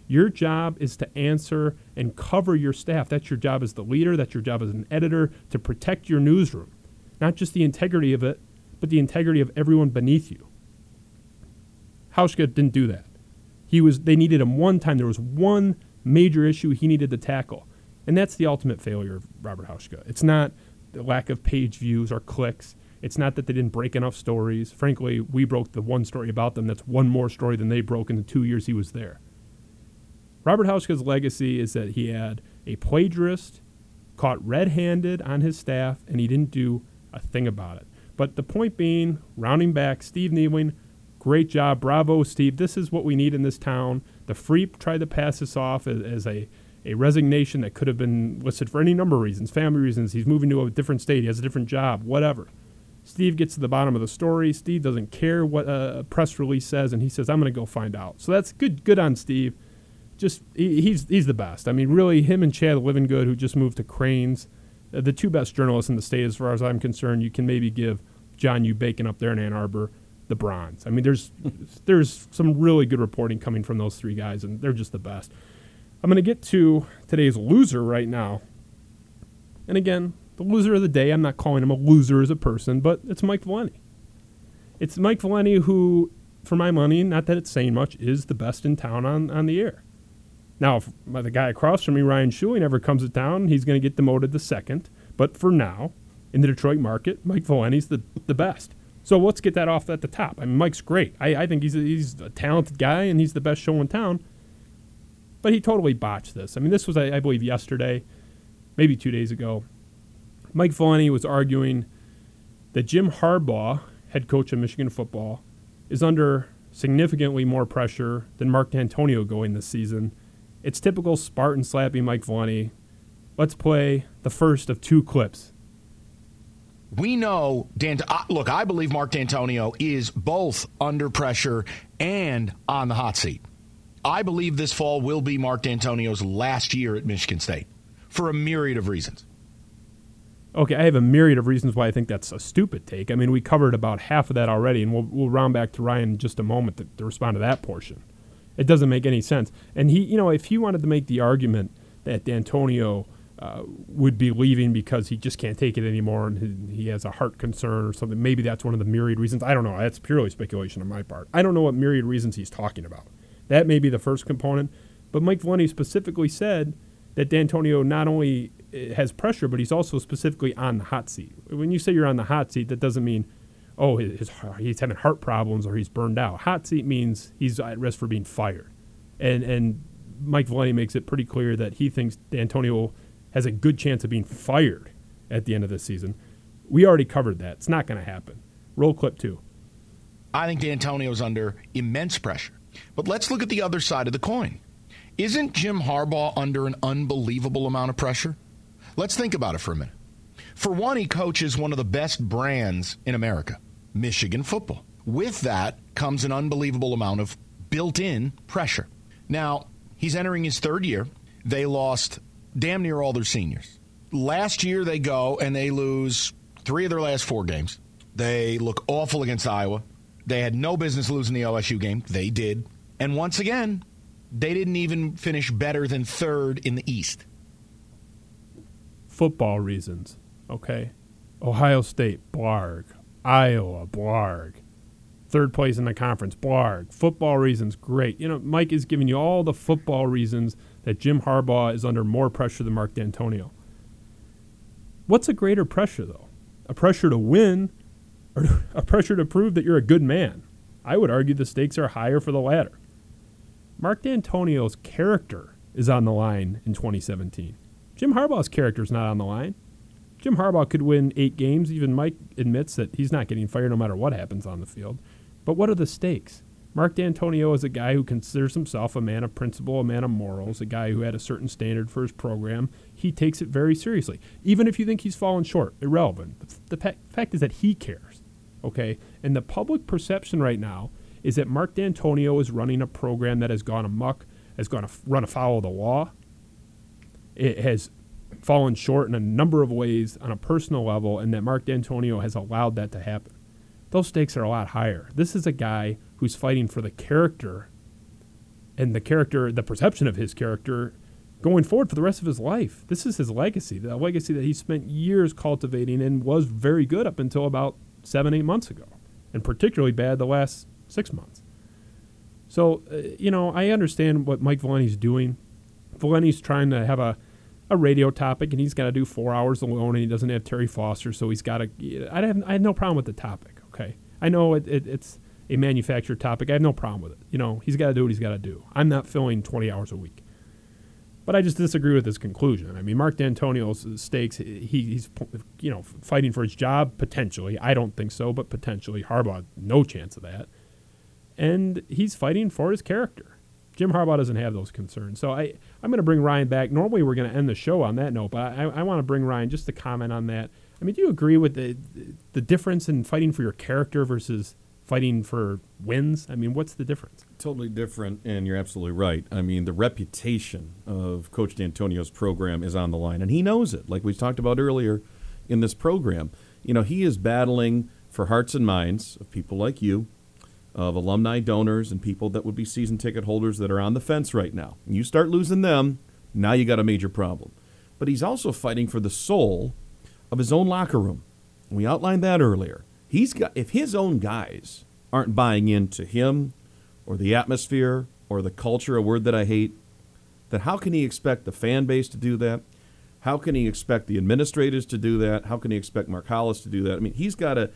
[SPEAKER 2] Your job is to answer and cover your staff. That's your job as the leader, that's your job as an editor to protect your newsroom. Not just the integrity of it, but the integrity of everyone beneath you. Huschka didn't do that. He was they needed him one time. There was one major issue he needed to tackle. And that's the ultimate failure of Robert Huschka. It's not the lack of page views or clicks. It's not that they didn't break enough stories. Frankly, we broke the one story about them. That's one more story than they broke in the two years he was there. Robert Huschka's legacy is that he had a plagiarist caught red handed on his staff, and he didn't do a thing about it. But the point being, rounding back, Steve Neveling, great job. Bravo, Steve. This is what we need in this town. The Free tried to pass this off as, as a a resignation that could have been listed for any number of reasons family reasons. He's moving to a different state, he has a different job, whatever. Steve gets to the bottom of the story. Steve doesn't care what a press release says, and he says, "I'm going to go find out." So that's good. Good on Steve. Just he, he's he's the best. I mean, really, him and Chad Livengood, who just moved to Crain's, uh, the two best journalists in the state, as far as I'm concerned. You can maybe give John U. Bacon up there in Ann Arbor the bronze. I mean, there's there's some really good reporting coming from those three guys, and they're just the best. I'm going to get to today's loser right now. And again, the loser of the day, I'm not calling him a loser as a person, but it's Mike Valenti. It's Mike Valenti who, for my money, not that it's saying much, is the best in town on, on the air. Now, if uh, the guy across from me, Ryan Shuey, never comes to town, he's going to get demoted to second. But for now, in the Detroit market, Mike Valenti's the, the best. So let's get that off at the top. I mean, Mike's great. I, I think he's a, he's a talented guy and he's the best show in town. But he totally botched this. I mean, this was, I, I believe, yesterday, maybe two days ago. Mike Valenti was arguing that Jim Harbaugh, head coach of Michigan football, is under significantly more pressure than Mark Dantonio going this season. It's typical Spartan slapping Mike Valenti. Let's play the first of two clips.
[SPEAKER 4] We know, Dan. Look, I believe Mark Dantonio is both under pressure and on the hot seat. I believe this fall will be Mark Dantonio's last year at Michigan State for a myriad of reasons.
[SPEAKER 2] Okay, I have a myriad of reasons why I think that's a stupid take. I mean, we covered about half of that already, and we'll, we'll round back to Ryan in just a moment to, to respond to that portion. It doesn't make any sense. And he, you know, if he wanted to make the argument that Dantonio uh, would be leaving because he just can't take it anymore and he, he has a heart concern or something, maybe that's one of the myriad reasons. I don't know. That's purely speculation on my part. I don't know what myriad reasons he's talking about. That may be the first component. But Mike Valenti specifically said that Dantonio not only eh, has pressure, but he's also specifically on the hot seat. When you say you're on the hot seat, that doesn't mean, oh, his, he's having heart problems or he's burned out. Hot seat means he's at risk for being fired. And, and Mike Valenti makes it pretty clear that he thinks Dantonio has a good chance of being fired at the end of this season. We already covered that. It's not going to happen. Roll clip two.
[SPEAKER 4] I think Dantonio's under immense pressure. But let's look at the other side of the coin. Isn't Jim Harbaugh under an unbelievable amount of pressure? Let's think about it for a minute. For one, he coaches one of the best brands in America, Michigan football. With that comes an unbelievable amount of built in pressure. Now, he's entering his third year. They lost damn near all their seniors. Last year, they go and they lose three of their last four games. They look awful against Iowa. They had no business losing the OSU game. They did. And once again, they didn't even finish better than third in the East.
[SPEAKER 2] Football reasons, okay? Ohio State, blarg. Iowa, blarg. Third place in the conference, blarg. Football reasons, great. You know, Mike is giving you all the football reasons that Jim Harbaugh is under more pressure than Mark Dantonio. What's a greater pressure, though? A pressure to win or a pressure to prove that you're a good man? I would argue the stakes are higher for the latter. Mark Dantonio's character is on the line in 2017. Jim Harbaugh's character is not on the line. Jim Harbaugh could win eight games. Even Mike admits that he's not getting fired no matter what happens on the field. But what are the stakes? Mark Dantonio is a guy who considers himself a man of principle, a man of morals, a guy who had a certain standard for his program. He takes it very seriously. Even if you think he's fallen short, irrelevant. The, the fact is that he cares. Okay? And the public perception right now is that Mark Dantonio is running a program that has gone amuck, has gone to run afoul of the law. It has fallen short in a number of ways on a personal level, and that Mark Dantonio has allowed that to happen. Those stakes are a lot higher. This is a guy who's fighting for the character and the character, the perception of his character going forward for the rest of his life. This is his legacy, the legacy that he spent years cultivating and was very good up until about seven, eight months ago, and particularly bad the last six months. So, uh, you know, I understand what Mike Valenti's doing. Valenti's trying to have a, a radio topic, and he's got to do four hours alone, and he doesn't have Terry Foster, so he's got to. I have, I have no problem with the topic, okay? I know it, it, it's a manufactured topic. I have no problem with it. You know, he's got to do what he's got to do. I'm not filling 20 hours a week. But I just disagree with his conclusion. I mean, Mark Dantonio's stakes, he, he's you know fighting for his job potentially. I don't think so, but potentially. Harbaugh, no chance of that. And he's fighting for his character. Jim Harbaugh doesn't have those concerns. So I, I'm going to bring Ryan back. Normally we're going to end the show on that note, but I, I want to bring Ryan just to comment on that. I mean, do you agree with the the difference in fighting for your character versus fighting for wins? I mean, what's the difference?
[SPEAKER 3] Totally different, and you're absolutely right. I mean, the reputation of Coach Dantonio's program is on the line, and he knows it. Like we talked about earlier in this program, you know, he is battling for hearts and minds of people like you, of alumni donors, and people that would be season ticket holders that are on the fence right now. And you start losing them, now you got a major problem. But he's also fighting for the soul of his own locker room. We outlined that earlier. He's got if his own guys aren't buying into him or the atmosphere or the culture, a word that I hate, then how can he expect the fan base to do that? How can he expect the administrators to do that? How can he expect Mark Hollis to do that? I mean, he's got to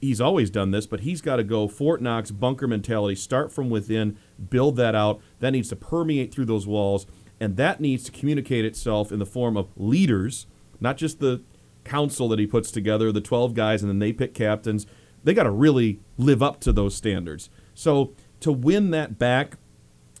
[SPEAKER 3] he's always done this, but he's got to go Fort Knox bunker mentality, start from within, build that out. That needs to permeate through those walls, and that needs to communicate itself in the form of leaders, not just the council that he puts together, the 12 guys, and then they pick captains. They got to really live up to those standards. So to win that back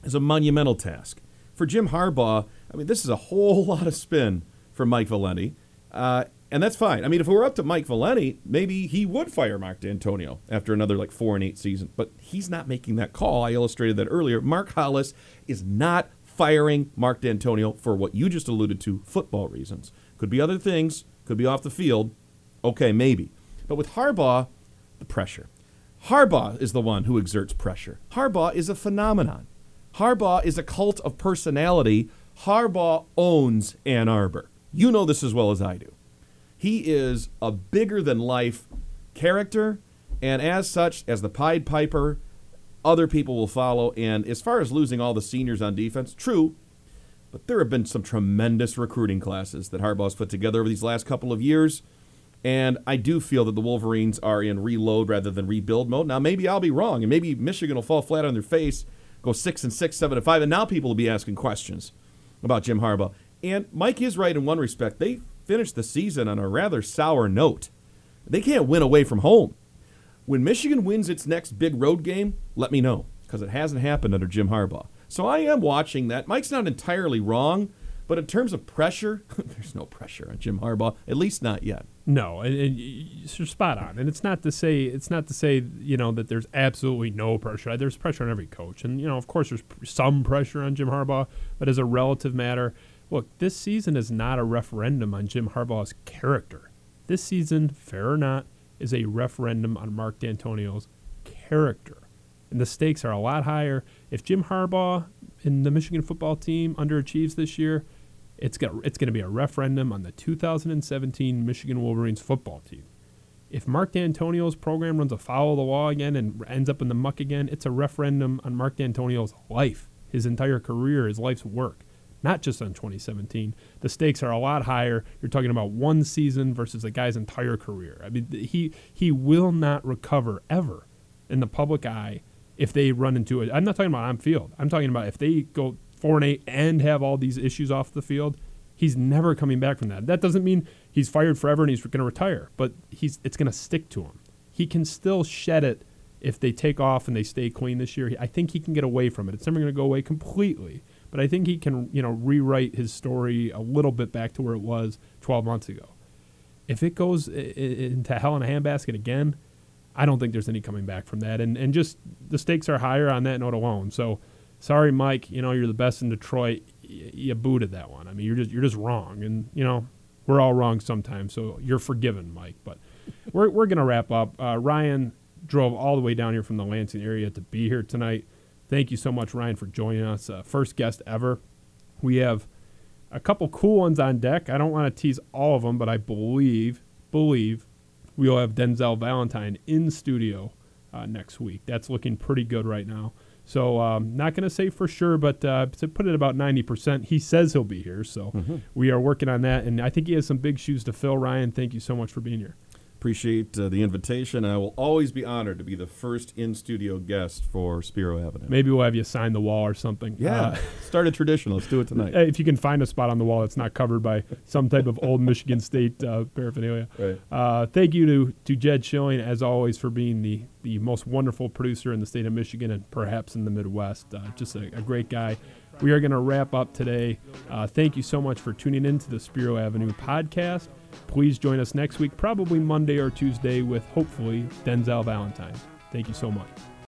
[SPEAKER 3] is a monumental task. For Jim Harbaugh, I mean, this is a whole lot of spin for Mike Valenti. Uh, and that's fine. I mean, if it were up to Mike Valenti, maybe he would fire Mark Dantonio after another like four and eight season. But he's not making that call. I illustrated that earlier. Mark Hollis is not firing Mark Dantonio for what you just alluded to, football reasons. Could be other things, could be off the field. Okay, maybe. But with Harbaugh, the pressure. Harbaugh is the one who exerts pressure. Harbaugh is a phenomenon. Harbaugh is a cult of personality. Harbaugh owns Ann Arbor. You know this as well as I do. He is a bigger than life character, and as such, as the Pied Piper, other people will follow. And as far as losing all the seniors on defense, true, but there have been some tremendous recruiting classes that Harbaugh's put together over these last couple of years. And I do feel that the Wolverines are in reload rather than rebuild mode. Now, maybe I'll be wrong, and maybe Michigan will fall flat on their face, go six and six, seven and five, and now people will be asking questions about Jim Harbaugh. And Mike is right in one respect. They finished the season on a rather sour note. They can't win away from home. When Michigan wins its next big road game, let me know, because it hasn't happened under Jim Harbaugh. So I am watching that. Mike's not entirely wrong, but in terms of pressure, there's no pressure on Jim Harbaugh, at least not yet.
[SPEAKER 2] No, and, and you're spot on. And it's not to say it's not to say you know that there's absolutely no pressure. There's pressure on every coach, and you know of course there's some pressure on Jim Harbaugh, but as a relative matter, look, this season is not a referendum on Jim Harbaugh's character. This season, fair or not, is a referendum on Mark Dantonio's character, and the stakes are a lot higher. If Jim Harbaugh and the Michigan football team underachieves this year it's got it's going to be a referendum on the 2017 Michigan Wolverines football team. If Mark Dantonio's program runs afoul of the law again and ends up in the muck again, it's a referendum on Mark Dantonio's life, his entire career, his life's work, not just on 2017. The stakes are a lot higher. You're talking about one season versus a guy's entire career. I mean, he he will not recover ever in the public eye if they run into it. I'm not talking about on field. I'm talking about if they go four and eight and have all these issues off the field, he's never coming back from that. That doesn't mean he's fired forever and he's going to retire, but he's it's going to stick to him. He can still shed it if they take off and they stay clean this year. I think he can get away from it. It's never going to go away completely, but I think he can, you know, rewrite his story a little bit back to where it was 12 months ago. If it goes into hell in a handbasket again, I don't think there's any coming back from that. And and just the stakes are higher on that note alone. So sorry, Mike, you know, you're the best in Detroit. Y- you booted that one. I mean, you're just you're just wrong, and you know, we're all wrong sometimes. So you're forgiven, Mike. But we're we're gonna wrap up. Uh, Ryan drove all the way down here from the Lansing area to be here tonight. Thank you so much, Ryan, for joining us. Uh, first guest ever. We have a couple cool ones on deck. I don't want to tease all of them, but I believe believe we'll have Denzel Valentine in studio uh, next week. That's looking pretty good right now. So um, not going to say for sure, but uh, to put it about 90%, he says he'll be here. So mm-hmm. we are working on that, and I think he has some big shoes to fill. Ryan, thank you so much for being here.
[SPEAKER 3] Appreciate uh, the invitation. I will always be honored to be the first in studio guest for Spiro Avenue.
[SPEAKER 2] Maybe we'll have you sign the wall or something.
[SPEAKER 3] Yeah, uh, start a tradition. Let's do it tonight.
[SPEAKER 2] If you can find a spot on the wall that's not covered by some type of old Michigan State uh, paraphernalia.
[SPEAKER 3] Right.
[SPEAKER 2] Uh, thank you to to Jed Schilling as always for being the the most wonderful producer in the state of Michigan and perhaps in the Midwest. Uh, just a, a great guy we are going to wrap up today. Uh, thank you so much for tuning in to the Spiro Avenue podcast. Please join us next week, probably Monday or Tuesday, with hopefully Denzel Valentine. Thank you so much.